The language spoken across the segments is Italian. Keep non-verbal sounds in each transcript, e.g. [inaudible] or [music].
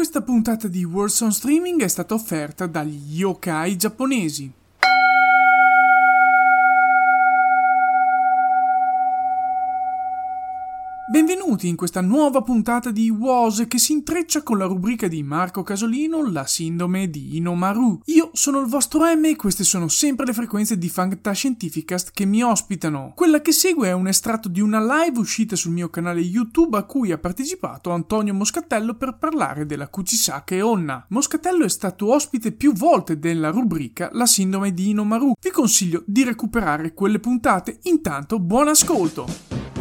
Questa puntata di Words on Streaming è stata offerta dagli yokai giapponesi. Benvenuti in questa nuova puntata di WOS che si intreccia con la rubrica di Marco Casolino, la sindrome di Inomaru. Io sono il vostro M e queste sono sempre le frequenze di Fantascientificast che mi ospitano. Quella che segue è un estratto di una live uscita sul mio canale YouTube a cui ha partecipato Antonio Moscatello per parlare della Kuchisake Onna. Moscatello è stato ospite più volte della rubrica La sindrome di Inomaru. Vi consiglio di recuperare quelle puntate. Intanto buon ascolto!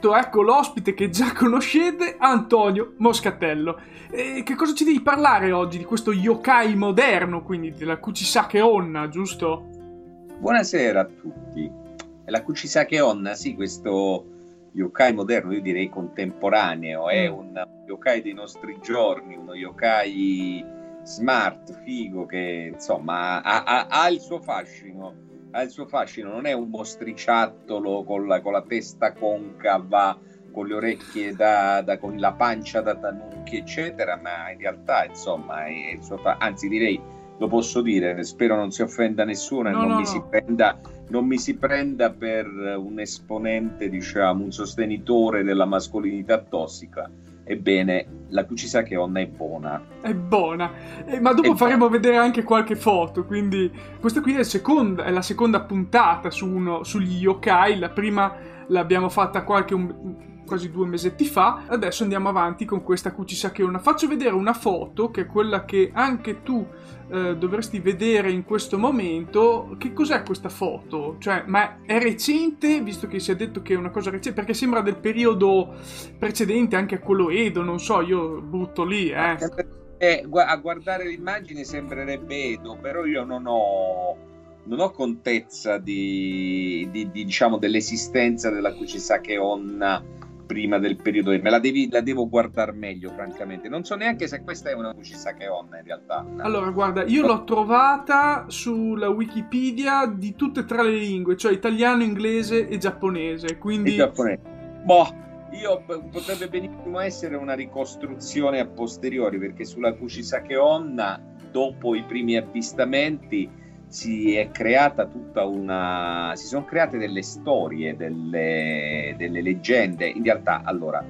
Detto, ecco l'ospite che già conoscete, Antonio Moscatello. E che cosa ci devi parlare oggi di questo yokai moderno, quindi della Kuchisake Onna, giusto? Buonasera a tutti. La Kuchisake Onna, sì, questo yokai moderno, io direi contemporaneo, è un yokai dei nostri giorni, uno yokai smart, figo, che insomma ha, ha- ha il suo fascino. Ha il suo fascino, non è un mostriciattolo con la, con la testa concava, con le orecchie da, da- con la pancia da tanucchi, eccetera, ma in realtà insomma è il suo fa- anzi direi lo posso dire, spero non si offenda nessuno e No, non, no, mi no. Si prenda, non mi si prenda per un esponente, diciamo, un sostenitore della mascolinità tossica. Ebbene, la Kuchisake Onna è buona. È buona. Eh, ma dopo È faremo vedere anche qualche foto. Quindi, questa qui è, seconda- è la seconda puntata su uno, sugli yokai. La prima l'abbiamo fatta qualche un- quasi due mesetti fa. Adesso andiamo avanti con questa Kuchisake Onna. Faccio vedere una foto che è quella che anche tu eh, dovresti vedere in questo momento. Che cos'è questa foto? Cioè, ma è recente, visto che si è detto che è una cosa recente, perché sembra del periodo precedente anche a quello Edo, non so, io butto lì, eh. Eh, gu- a guardare l'immagine sembrerebbe Edo, però io non ho, non ho contezza di, di, di, diciamo, dell'esistenza della Kuchisake Onna prima del periodo me la, devi, la devo guardare meglio francamente non so neanche se questa è una Kuchisake Onna in realtà allora guarda io l'ho trovata sulla Wikipedia di tutte e tre le lingue cioè italiano, inglese e giapponese quindi e giapponese. boh io potrebbe benissimo essere una ricostruzione a posteriori perché sulla Kuchisake Onna dopo i primi avvistamenti si è creata tutta una si sono create delle storie delle, delle leggende. In realtà allora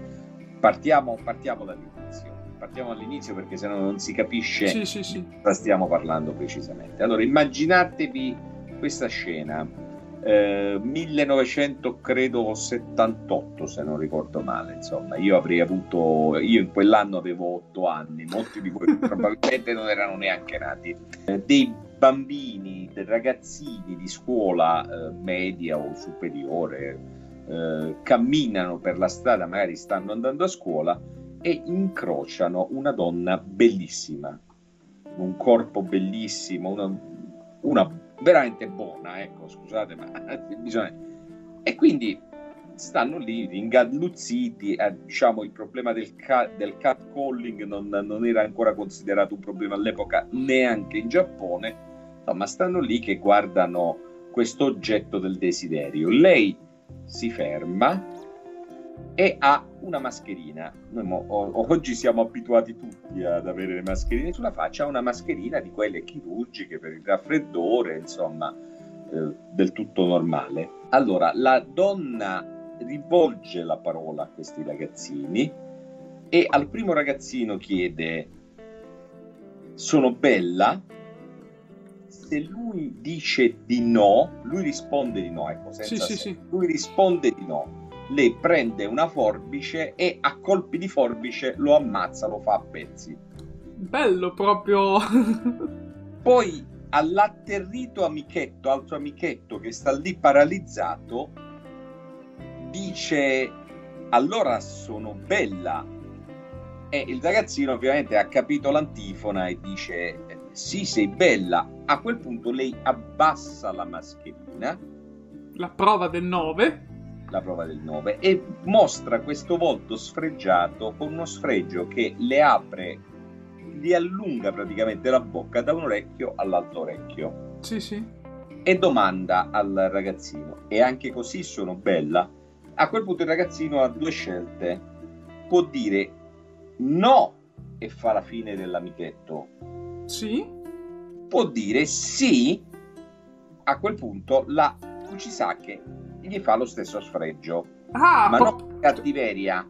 partiamo, partiamo dall'inizio. Partiamo dall'inizio perché sennò non si capisce sì, sì, sì. cosa stiamo parlando precisamente. Allora immaginatevi questa scena. Eh, 1978 se non ricordo male insomma. Io avrei avuto io in quell'anno avevo otto anni. Molti di voi [laughs] probabilmente non erano neanche nati. Eh, dei bambini ragazzini di scuola eh, media o superiore eh, camminano per la strada magari stanno andando a scuola e incrociano una donna bellissima. Un corpo bellissimo una, una veramente buona, ecco, scusate, ma [laughs] bisogna... E quindi stanno lì ingalluzziti, eh, diciamo il problema del, ca- del catcalling non, non, era ancora considerato un problema all'epoca neanche in Giappone, ma stanno lì che guardano questo oggetto del desiderio. Lei si ferma e ha una mascherina. Noi mo, oggi siamo abituati tutti ad avere le mascherine sulla faccia, ha una mascherina di quelle chirurgiche per il raffreddore, insomma, eh, del tutto normale. Allora, la donna rivolge la parola a questi ragazzini e al primo ragazzino chiede sono bella se lui dice di no lui risponde di no ecco senza sì, sì, sì. lui risponde di no lei prende una forbice e a colpi di forbice lo ammazza, lo fa a pezzi. Bello proprio. [laughs] Poi all'atterrito amichetto, altro amichetto che sta lì paralizzato, dice allora sono bella. E il ragazzino ovviamente ha capito l'antifona e dice sì, sei bella. A quel punto lei abbassa la mascherina. La prova del 9 la prova del 9 e mostra questo volto sfregiato con uno sfregio che le apre, gli allunga praticamente la bocca da un orecchio all'altro orecchio. Sì, sì. E domanda al ragazzino, e anche così sono bella? A quel punto il ragazzino ha due scelte. Può dire no e fa la fine dell'amichetto. Sì. Può dire sì. A quel punto la Kuchisake gli fa lo stesso sfregio. Ah, ma po- non per cattiveria,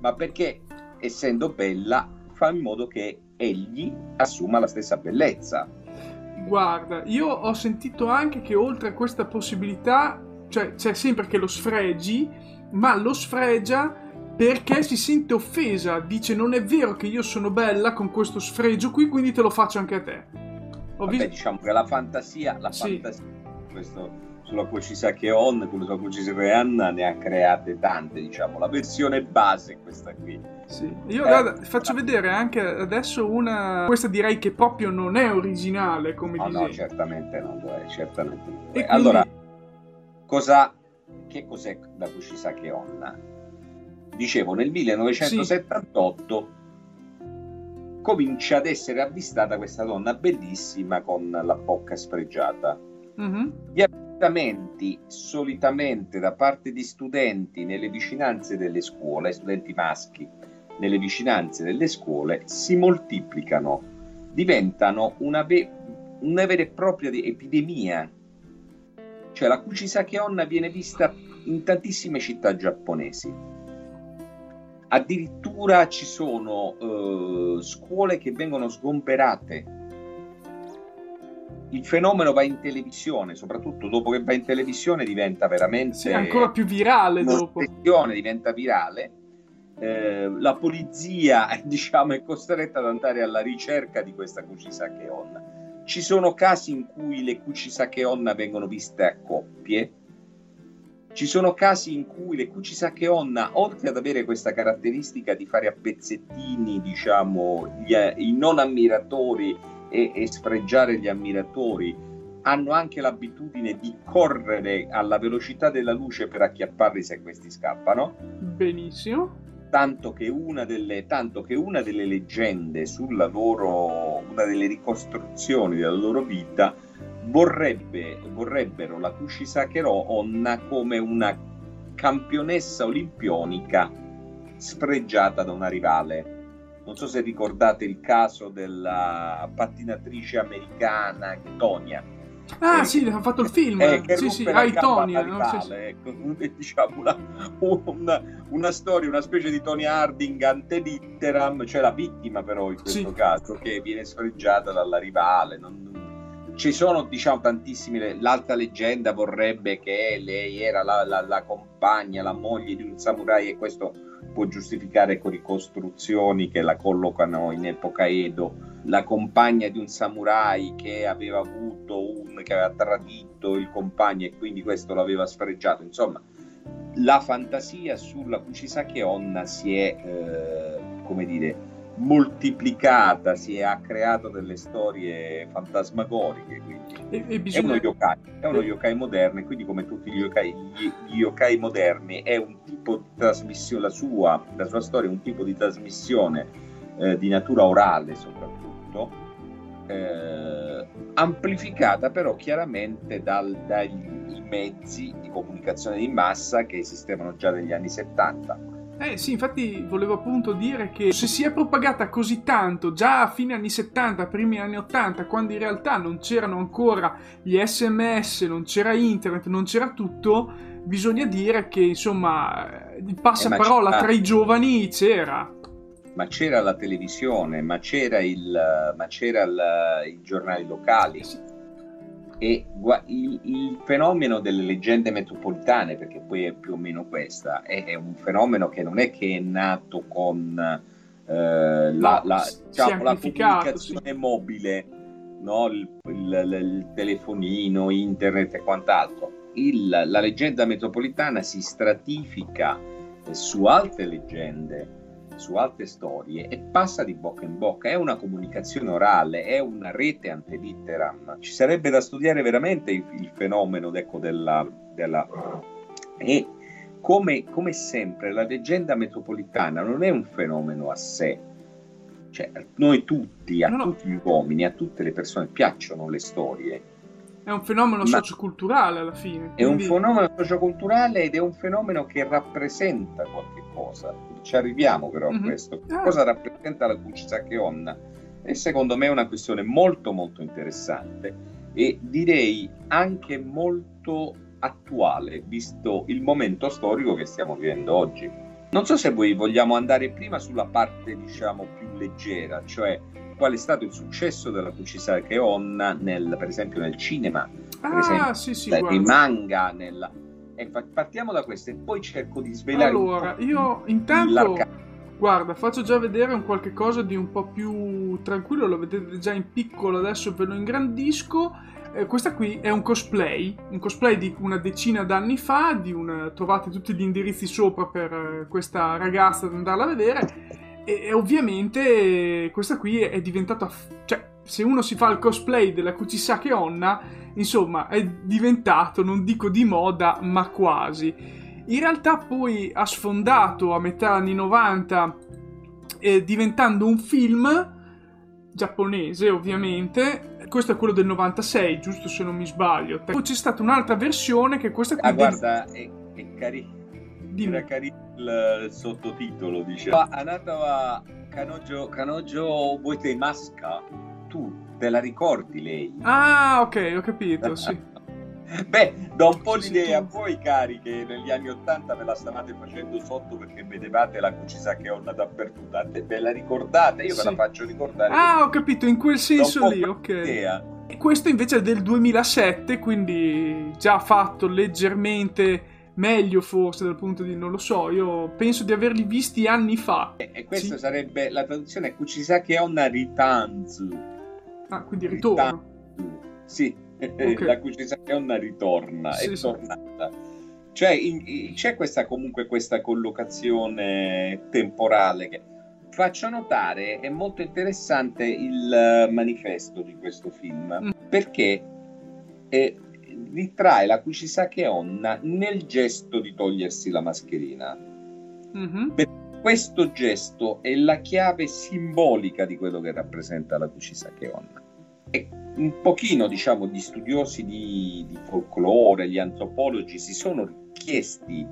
ma perché essendo bella fa in modo che egli assuma la stessa bellezza. Guarda, io ho sentito anche che oltre a questa possibilità, cioè c'è sempre che lo sfregi, ma lo sfregia perché si sente offesa, dice non è vero che io sono bella con questo sfregio qui, quindi te lo faccio anche a te. Ho Vabbè, visto... diciamo che la fantasia, la sì. fantasia, questo sulla Kuchisake On, con la sua Kuchisake Anna ne ha create tante, diciamo, la versione base è questa qui. Sì. Io eh, guarda, faccio vedere anche adesso una, questa direi che proprio non è originale come no, disegno. No, certamente non lo è, certamente non lo è. Quindi... Allora, cosa, che cos'è la Kuchisake On? Dicevo, nel 1978 sì. comincia ad essere avvistata questa donna bellissima con la bocca sfregiata. Mm-hmm. Gli appuntamenti solitamente da parte di studenti nelle vicinanze delle scuole, studenti maschi nelle vicinanze delle scuole, si moltiplicano, diventano una, ve- una vera e propria epidemia. Cioè la Kuchisake Onna viene vista in tantissime città giapponesi. Addirittura ci sono uh, scuole che vengono sgomberate il fenomeno va in televisione, soprattutto dopo che va in televisione diventa veramente... Sì, ancora più virale dopo. diventa virale. Eh, la polizia [laughs] diciamo, è costretta ad andare alla ricerca di questa Kuchisake Onna. Ci sono casi in cui le Kuchisake Onna vengono viste a coppie, ci sono casi in cui le Kuchisake Onna, oltre ad avere questa caratteristica di fare a pezzettini, diciamo, gli, i non ammiratori e, e sfregiare gli ammiratori hanno anche l'abitudine di correre alla velocità della luce per acchiapparli se questi scappano. Benissimo. Tanto che una delle, tanto che una delle leggende sulla loro, una delle ricostruzioni della loro vita vorrebbe, vorrebbero la Kushisake-ro Onna come una campionessa olimpionica sfregiata da una rivale. Non so se ricordate il caso della pattinatrice americana Tonia Ah, eh, sì, hanno fatto il film. Eh, sì, sì, Aitonia. No? Sì, sì. Ecco, [laughs] diciamo una, una, una, storia, una specie di Tony Harding ante litteram, cioè la vittima però in questo sì. caso, che viene sfreggiata dalla rivale. Non, ci sono, diciamo, tantissime. L'altra leggenda vorrebbe che lei era la, la, la compagna, la moglie di un samurai, e questo può giustificare con ricostruzioni che la collocano in epoca Edo la compagna di un samurai che aveva avuto un che aveva tradito il compagno e quindi questo l'aveva sfregiato insomma la fantasia sulla Kuchisake Onna si è eh, come dire moltiplicata si è ha creato delle storie fantasmagoriche quindi e, e bisogna... è uno yokai è uno yokai moderno e quindi come tutti gli yokai, gli, yokai moderni è un tipo di trasmissione la sua, la sua storia è un tipo di trasmissione eh, di natura orale soprattutto tutto, eh, amplificata però chiaramente dal, dai mezzi di comunicazione di massa che esistevano già negli anni 70. Eh sì, infatti volevo appunto dire che se si è propagata così tanto già a fine anni 70, primi anni 80, quando in realtà non c'erano ancora gli sms, non c'era internet, non c'era tutto, bisogna dire che insomma il passaparola eh, tra i giovani c'era. Ma c'era la televisione, ma c'era il, ma c'era il, i giornali locali e il, il, fenomeno delle leggende metropolitane, perché poi è più o meno questa, è, è un fenomeno che non è che è nato con eh, la, la, diciamo, la comunicazione sì. mobile, no? il, il, telefonino, internet e quant'altro. la leggenda metropolitana si stratifica su altre leggende su altre storie e passa di bocca in bocca, è una comunicazione orale, è una rete antelitteram. Ci sarebbe da studiare veramente il, il fenomeno ecco, della, della... E come, come, sempre la leggenda metropolitana non è un fenomeno a sé, cioè noi tutti, a no, no. tutti gli uomini, a tutte le persone piacciono le storie. È un fenomeno Ma socioculturale alla fine. Quindi... È un fenomeno socioculturale ed è un fenomeno che rappresenta qualche cosa ci arriviamo però mm-hmm. a questo. Ah. Cosa rappresenta la Kuchisake Onna? E secondo me è una questione molto molto interessante e direi anche molto attuale, visto il momento storico che stiamo vivendo oggi. Non so se voi vogliamo andare prima sulla parte, diciamo, più leggera, cioè qual è stato il successo della Kuchisake Onna, nel, per esempio nel cinema, ah, per esempio, sì, sì, nei manga, nella, e partiamo da questo e poi cerco di svelare. Allora, io intanto. Guarda, faccio già vedere un qualche cosa di un po' più tranquillo, lo vedete già in piccolo, adesso ve lo ingrandisco. Eh, questa qui è un cosplay, un cosplay di una decina d'anni fa, una... trovate tutti gli indirizzi sopra per eh, questa ragazza da andarla a vedere. E, e ovviamente questa qui è diventata... Cioè, se uno si fa il cosplay della Kuchisake Onna, insomma, è diventato, non dico di moda, ma quasi. In realtà poi ha sfondato a metà anni 90 eh, diventando un film giapponese, ovviamente. Questo è quello del 96, giusto se non mi sbaglio. Poi c'è stata un'altra versione che questa qui... Ah, guarda, è, è carino. Era carino il, il sottotitolo, dice. Anata Kanojo, Kanojo Boite Maska tu te la ricordi lei? Ah, ok, ho capito, sì. [laughs] Beh, do un po' l'idea a voi cari che negli anni Ottanta ve la stavate facendo sotto perché vedevate la cucisa che ho dappertutto. Ve la ricordate? Io sì. ve la faccio ricordare. Ah, ho capito, in quel senso lì, ok. Idea. Questo invece è del 2007, quindi già fatto leggermente meglio forse dal punto di non lo so, io penso di averli visti anni fa. E, e questa sì. sarebbe la traduzione Kuchisake Onna Ritanzu Ah, quindi ritorna. Sì, [laughs] okay. la Kuchisake Onna ritorna, sì, è sì. tornata. Cioè, in, in, c'è questa comunque questa collocazione temporale che faccio notare è molto interessante il manifesto di questo film mm. perché e ritrae la Kuchisake Onna nel gesto di togliersi la mascherina. Mm-hmm. questo gesto è la chiave simbolica di quello che rappresenta la Kuchisake Onna. E un pochino, diciamo, gli studiosi di, di folklore, gli antropologi si sono chiesti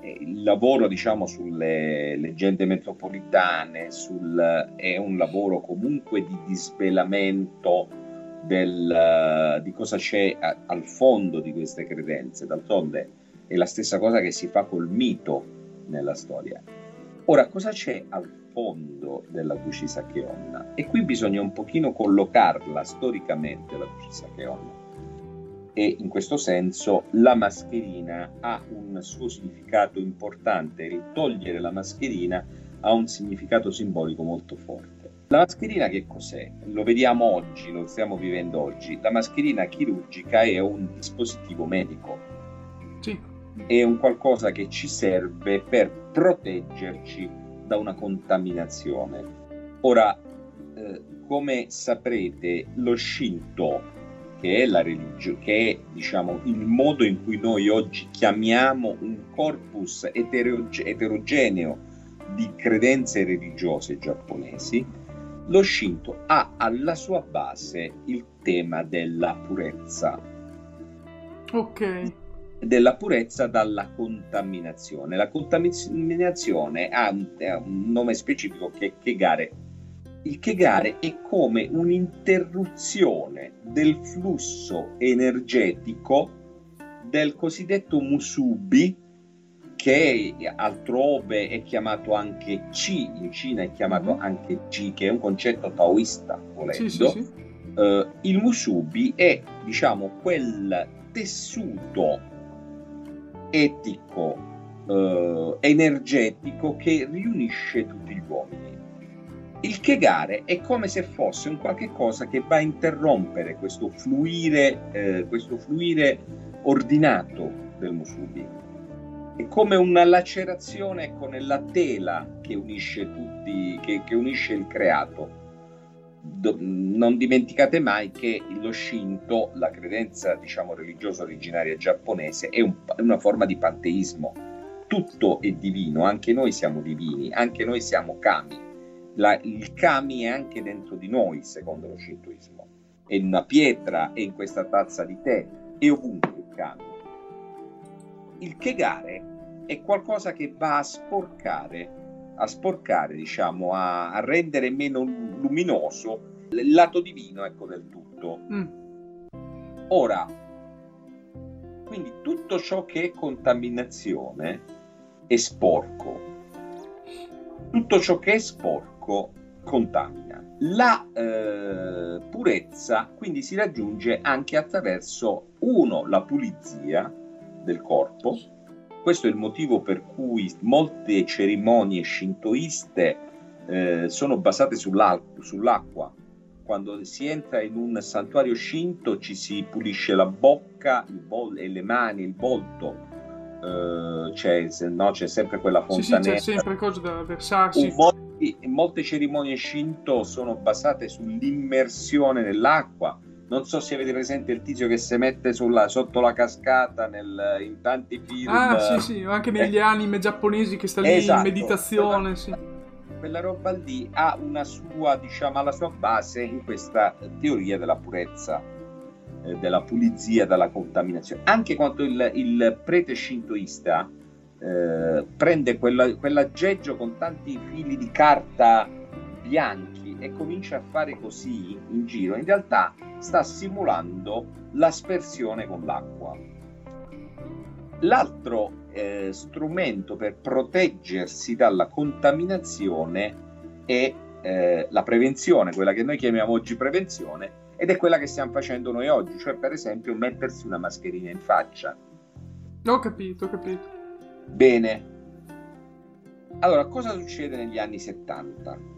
eh, il lavoro diciamo sulle leggende metropolitane sul, è un lavoro comunque di disvelamento del, di cosa c'è a, al fondo di queste credenze. D'altronde è la stessa cosa che si fa col mito nella storia. Ora, cosa c'è al fondo della Kuchisake Onna? E qui bisogna un pochino collocarla storicamente, la Kuchisake Onna. E in questo senso la mascherina ha un suo significato importante. Il togliere la mascherina ha un significato simbolico molto forte. La mascherina che cos'è? Lo vediamo oggi, lo stiamo vivendo oggi. La mascherina chirurgica è un dispositivo medico. Sì. È un qualcosa che ci serve per proteggerci da una contaminazione. Ora, eh, come saprete, lo Shinto, che è la religione, che è diciamo il modo in cui noi oggi chiamiamo un corpus eteroge- eterogeneo di credenze religiose giapponesi, lo Shinto ha alla sua base il tema della purezza. Ok. Della purezza dalla contaminazione. La contaminazione ha un, ha un nome specifico che è Kegare. Il Kegare è come un'interruzione del flusso energetico del cosiddetto musubi, che altrove è chiamato anche Qi, in Cina è chiamato mm-hmm. anche Qi, che è un concetto taoista, volendo. Sì, sì, sì. Uh, il musubi è, diciamo, quel tessuto etico, uh, energetico che riunisce tutti gli uomini. Il Kegare è come se fosse un qualche cosa che va a interrompere questo fluire, eh, questo fluire ordinato del musubi è come una lacerazione ecco, nella tela che unisce tutti, che, che unisce il creato. Do, non dimenticate mai che lo Shinto, la credenza diciamo religiosa originaria giapponese, è un, una forma di panteismo. Tutto è divino, anche noi siamo divini, anche noi siamo kami. La, il kami è anche dentro di noi, secondo lo shintoismo. È in una pietra, è in questa tazza di tè, è ovunque il kami il kegare è qualcosa che va a sporcare, a sporcare, diciamo, a, a rendere meno luminoso il lato divino, ecco, del tutto. Mm. Ora, quindi tutto ciò che è contaminazione è sporco. Tutto ciò che è sporco contamina. La eh, purezza quindi si raggiunge anche attraverso uno la pulizia del corpo. Questo è il motivo per cui molte cerimonie shintoiste eh, sono basate sull'acqua. Quando si entra in un santuario shinto ci si pulisce la bocca bol- e le mani, il volto. Uh, c'è, no, c'è, sempre quella fontanella. Sì, sì, c'è sempre cosa da versarsi. Molti, molte cerimonie shinto sono basate sull'immersione nell'acqua non so se avete presente il tizio che si mette sulla, sotto la cascata nel, in tanti film. Ah, sì, sì, anche negli eh. anime giapponesi che sta lì esatto, in meditazione. Quella, sì. quella roba lì ha una sua, diciamo, la sua base in questa teoria della purezza, eh, della pulizia dalla contaminazione. Anche quando il, il prete shintoista eh, prende quella, quell'aggeggio con tanti fili di carta bianchi e comincia a fare così in giro, in realtà sta simulando l'aspersione con l'acqua. L'altro eh, strumento per proteggersi dalla contaminazione è eh, la prevenzione, quella che noi chiamiamo oggi prevenzione, ed è quella che stiamo facendo noi oggi, cioè per esempio mettersi una mascherina in faccia. Ho capito, ho capito. Bene. Allora, cosa succede negli anni 70?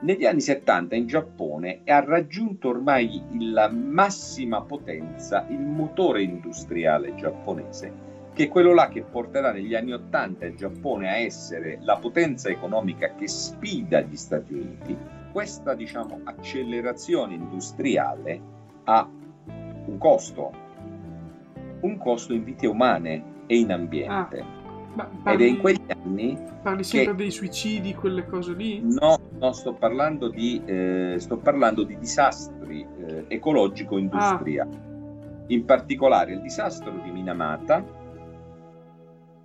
Negli anni 70 in Giappone ha raggiunto ormai la massima potenza il motore industriale giapponese, che è quello là che porterà negli anni 80 il Giappone a essere la potenza economica che sfida gli Stati Uniti. Questa diciamo, accelerazione industriale ha un costo, un costo in vite umane e in ambiente. Ah. Parli, Ed è in quegli anni. Parli sempre che, dei suicidi, quelle cose lì? No, no sto, parlando di, eh, sto parlando di disastri eh, ecologico-industria. Ah. In particolare il disastro di Minamata,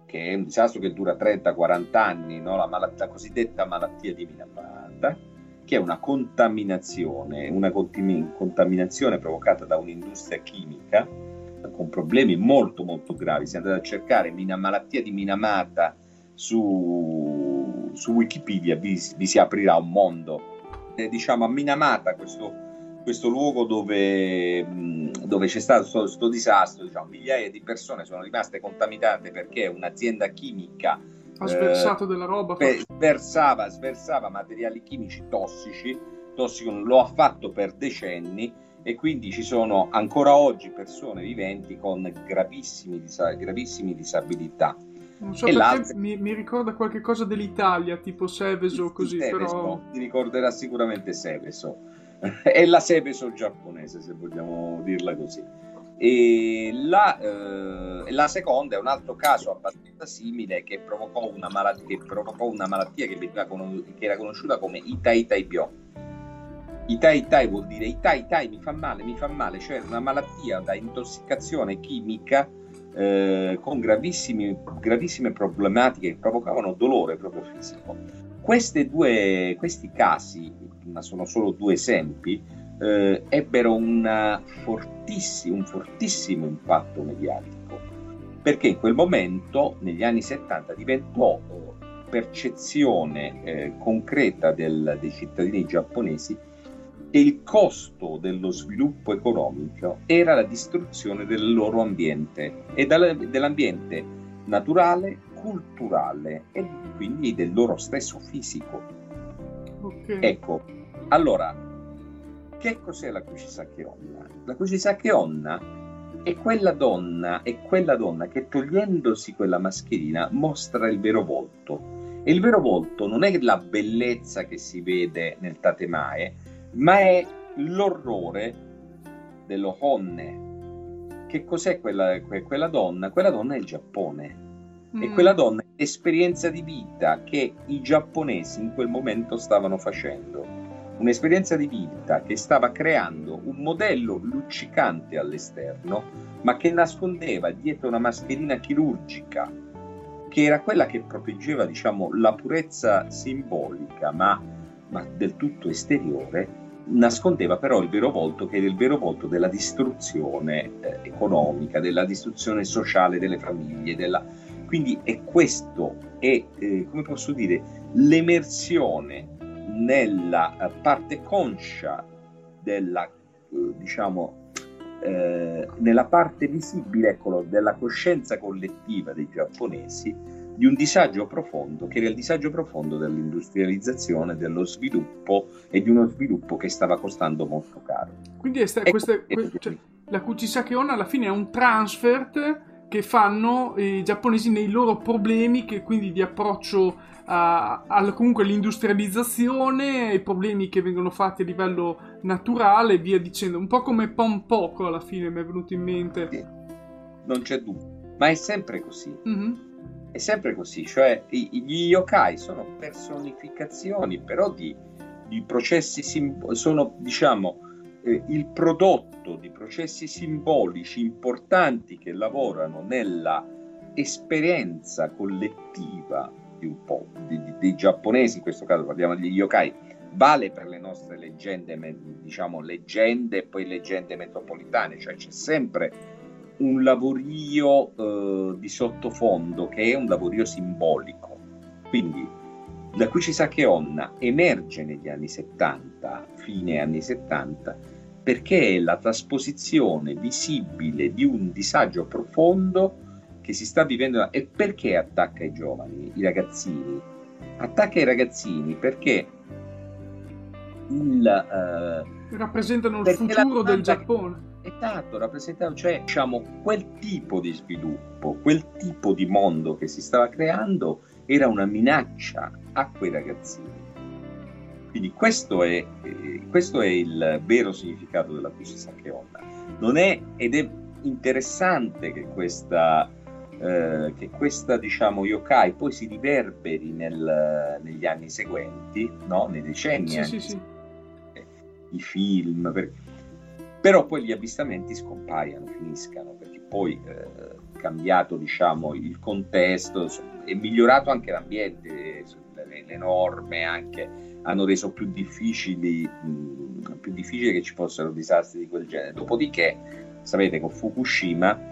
che è un disastro che dura 30-40 anni, no? la, malat- la cosiddetta malattia di Minamata, che è una contaminazione, una contaminazione provocata da un'industria chimica con problemi molto molto gravi. Se andate a cercare mina, malattia di Minamata su, su Wikipedia vi, vi, si aprirà un mondo. Eh, diciamo a Minamata, questo, questo luogo dove, dove, c'è stato questo disastro, diciamo, migliaia di persone sono rimaste contaminate perché un'azienda chimica ha sversato eh, della roba. Sversava, sversava materiali chimici tossici, tossico, lo ha fatto per decenni e quindi ci sono ancora oggi persone viventi con gravissimi, dis- gravissimi disabilità. Non so e perché mi, mi, ricorda qualche cosa dell'Italia, tipo Seveso, così, Seveso, però... Ti ricorderà sicuramente Seveso. [laughs] è la Seveso giapponese, se vogliamo dirla così. E la, eh, la, seconda è un altro caso abbastanza simile che provocò una, malattia che, provocò una malattia che, che, era conosciuta come Itai Taibyo Itai Itai vuol dire Itai Itai mi fa male, mi fa male, cioè una malattia da intossicazione chimica eh, con gravissime problematiche che provocavano dolore proprio fisico. Due, questi casi, ma sono solo due esempi, eh, ebbero fortissimo, un fortissimo impatto mediatico, perché in quel momento, negli anni 70, diventò eh, percezione eh, concreta del, dei cittadini giapponesi e il costo dello sviluppo economico era la distruzione del loro ambiente e dell'ambiente naturale, culturale e quindi del loro stesso fisico. Okay. Ecco, allora, che cos'è la Kuchisake Onna? La Kuchisake Onna è quella donna, è quella donna che togliendosi quella mascherina mostra il vero volto. E il vero volto non è la bellezza che si vede nel tatemae, ma è l'orrore dello Honne. Che cos'è quella, quella donna? Quella donna è il Giappone. Mm. E quella donna è l'esperienza di vita che i giapponesi in quel momento stavano facendo. Un'esperienza di vita che stava creando un modello luccicante all'esterno, ma che nascondeva dietro una mascherina chirurgica, che era quella che proteggeva, diciamo, la purezza simbolica, ma, ma del tutto esteriore, nascondeva però il vero volto che era il vero volto della distruzione eh, economica, della distruzione sociale delle famiglie, della... quindi è questo, è eh, come posso dire, l'emersione nella eh, parte conscia della, eh, diciamo, eh, nella parte visibile ecco, della coscienza collettiva dei giapponesi di un disagio profondo, che era il disagio profondo dell'industrializzazione, dello sviluppo e di uno sviluppo che stava costando molto caro. Quindi è sta, queste, que, cioè, la Kuchisake Onna alla fine è un transfert che fanno i giapponesi nei loro problemi, che quindi di approccio a, a comunque l'industrializzazione, i problemi che vengono fatti a livello naturale e via dicendo. Un po' come Pom Poco alla fine mi è venuto in mente. Non c'è dubbio, ma è sempre così. Mm-hmm è sempre così, cioè gli yokai sono personificazioni però di, di processi, sim- sono diciamo eh, il prodotto di processi simbolici importanti che lavorano nella esperienza collettiva di un po' di, di, dei giapponesi, in questo caso parliamo degli yokai, vale per le nostre leggende, diciamo leggende e poi leggende metropolitane, cioè c'è sempre un lavorio eh, di sottofondo che è un lavorio simbolico. Quindi da cui ci sa che Onna emerge negli anni 70, fine anni 70, perché è la trasposizione visibile di un disagio profondo che si sta vivendo e perché attacca i giovani, i ragazzini. Attacca i ragazzini perché il, eh, rappresentano il futuro del Giappone Esatto, rappresentava, cioè diciamo quel tipo di sviluppo, quel tipo di mondo che si stava creando era una minaccia a quei ragazzini. Quindi questo è, eh, questo è il vero significato della Kushisake Onna. Non è, ed è interessante che questa, eh, che questa diciamo, yokai poi si riverberi nel, negli anni seguenti, no? nei decenni. Sì, sì, sì. I film, per... però poi gli avvistamenti scompaiano, finiscano, perché poi eh, cambiato diciamo, il contesto, è migliorato anche l'ambiente, le, le norme anche hanno reso più difficili, mh, più difficile che ci fossero disastri di quel genere. Dopodiché, sapete, con Fukushima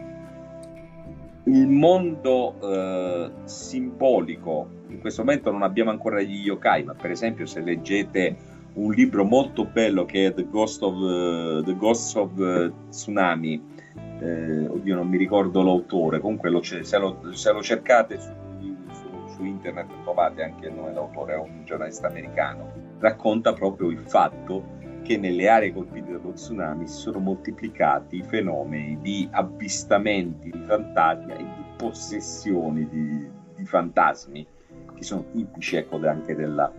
il mondo eh, simbolico, in questo momento non abbiamo ancora gli yokai, ma per esempio se leggete un libro molto bello che è The Ghost of, uh, The Ghosts of uh, Tsunami, eh, oddio non mi ricordo l'autore, comunque lo, se, lo, se, lo, cercate su, su, su, internet trovate anche il nome dell'autore, è un giornalista americano, racconta proprio il fatto che nelle aree colpite dallo tsunami si sono moltiplicati i fenomeni di avvistamenti di fantasmi e di possessioni di, di fantasmi, che sono tipici ecco, anche della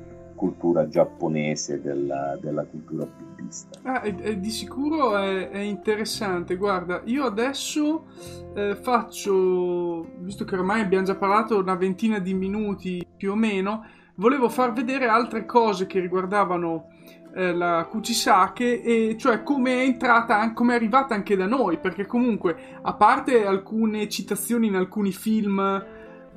cultura giapponese, della, della cultura buddista. Ah, e, e di sicuro è, è, interessante. Guarda, io adesso eh, faccio, visto che ormai abbiamo già parlato una ventina di minuti più o meno, volevo far vedere altre cose che riguardavano eh, la Kuchisake e cioè come è entrata, come è arrivata anche da noi, perché comunque a parte alcune citazioni in alcuni film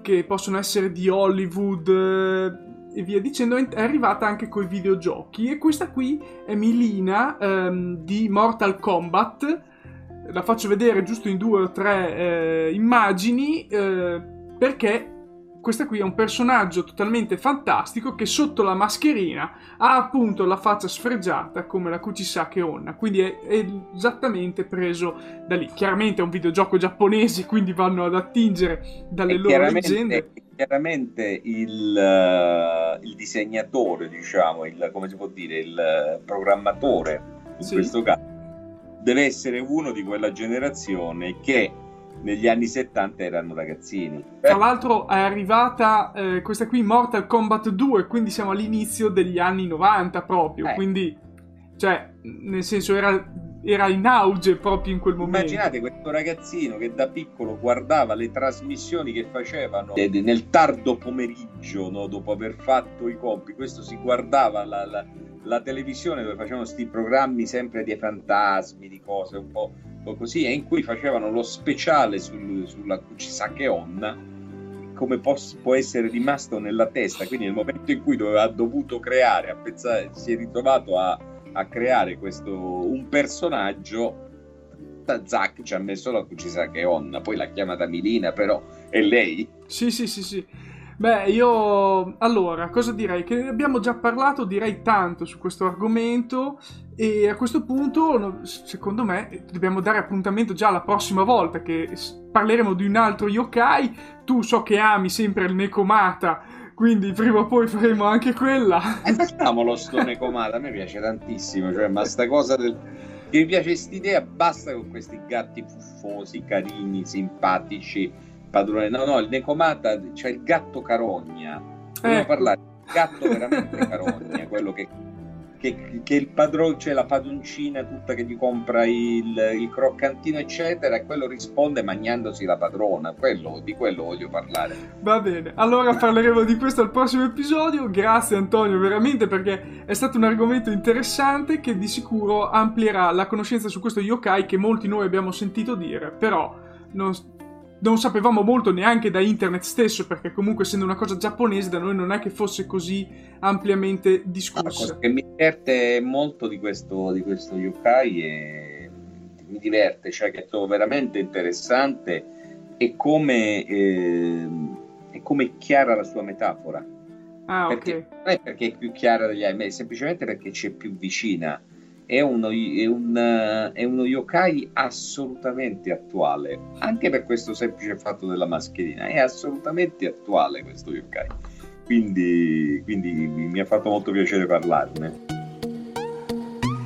che possono essere di Hollywood e via dicendo, è arrivata anche con i videogiochi. E questa qui è Milina ehm, di Mortal Kombat. La faccio vedere giusto in due o tre eh, immagini eh, perché questa qui è un personaggio totalmente fantastico che sotto la mascherina ha appunto la faccia sfregiata come la Kuchisake Onna, quindi è, è, esattamente preso da lì. Chiaramente è un videogioco giapponese, quindi vanno ad attingere dalle e loro leggende. Chiaramente il, uh, il, disegnatore, diciamo, il, come si può dire, il programmatore in sì. questo caso, deve essere uno di quella generazione che negli anni 70 erano ragazzini. Tra l'altro è arrivata eh, questa qui Mortal Kombat 2, quindi siamo all'inizio degli anni 90 proprio, eh. quindi cioè nel senso era, era, in auge proprio in quel momento. Immaginate questo ragazzino che da piccolo guardava le trasmissioni che facevano nel tardo pomeriggio, no? dopo aver fatto i compiti, questo si guardava la, la, la televisione dove facevano questi programmi sempre di fantasmi, di cose un po' così, e in cui facevano lo speciale sul, sulla Kuchisake Onna, come può essere rimasto nella testa. Quindi nel momento in cui doveva, ha dovuto creare, a pensare, si è ritrovato a, a creare questo, un personaggio, Zack ci ha messo la Kuchisake Onna, poi l'ha chiamata Milina, però è lei. Sì, sì, sì, sì. Beh, io allora, cosa direi? Che abbiamo già parlato, direi tanto su questo argomento e a questo punto, secondo me, dobbiamo dare appuntamento già la prossima volta che parleremo di un altro yokai. Tu so che ami sempre il Nekomata, quindi prima o poi faremo anche quella. E facciamolo sto [laughs] Nekomata, a me piace tantissimo, cioè, ma sta cosa del... che mi piace quest'idea, basta con questi gatti fuffosi, carini, simpatici padrone. No, no, il Necomata, c'è cioè il gatto carogna. Dobbiamo ecco. parlare del gatto veramente carogna, quello che, che, che il padrone, c'è la padroncina tutta che gli compra il, il, croccantino, eccetera, e quello risponde mangiandosi la padrona. Quello, di quello voglio parlare. Va bene, allora parleremo di questo al prossimo episodio. Grazie Antonio, veramente, perché è stato un argomento interessante che di sicuro amplierà la conoscenza su questo yokai che molti noi abbiamo sentito dire, però non non sapevamo molto neanche da internet stesso, perché comunque essendo una cosa giapponese da noi non è che fosse così ampiamente discussa. La che mi diverte molto di questo, di questo yokai e mi diverte, cioè che trovo veramente interessante è come, eh, è come chiara la sua metafora. Ah, perché, ok. Non è perché è più chiara degli altri, è semplicemente perché ci è più vicina è uno, è, un, è uno yokai assolutamente attuale, anche per questo semplice fatto della mascherina, è assolutamente attuale questo yokai. Quindi, quindi mi ha fatto molto piacere parlarne.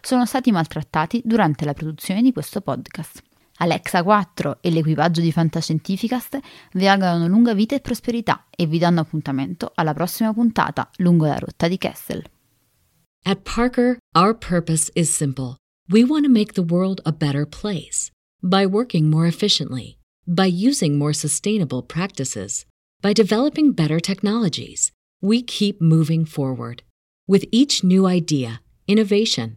sono stati maltrattati durante la produzione di questo podcast. Alexa 4 e l'equipaggio di Fantascientificast vi augurano lunga vita e prosperità e vi danno appuntamento alla prossima puntata lungo la rotta di Kessel. At Parker, our purpose is simple. We want to make the world a better place by working more efficiently, by using more sustainable practices, by developing better technologies. We keep moving forward. With each new idea, innovation,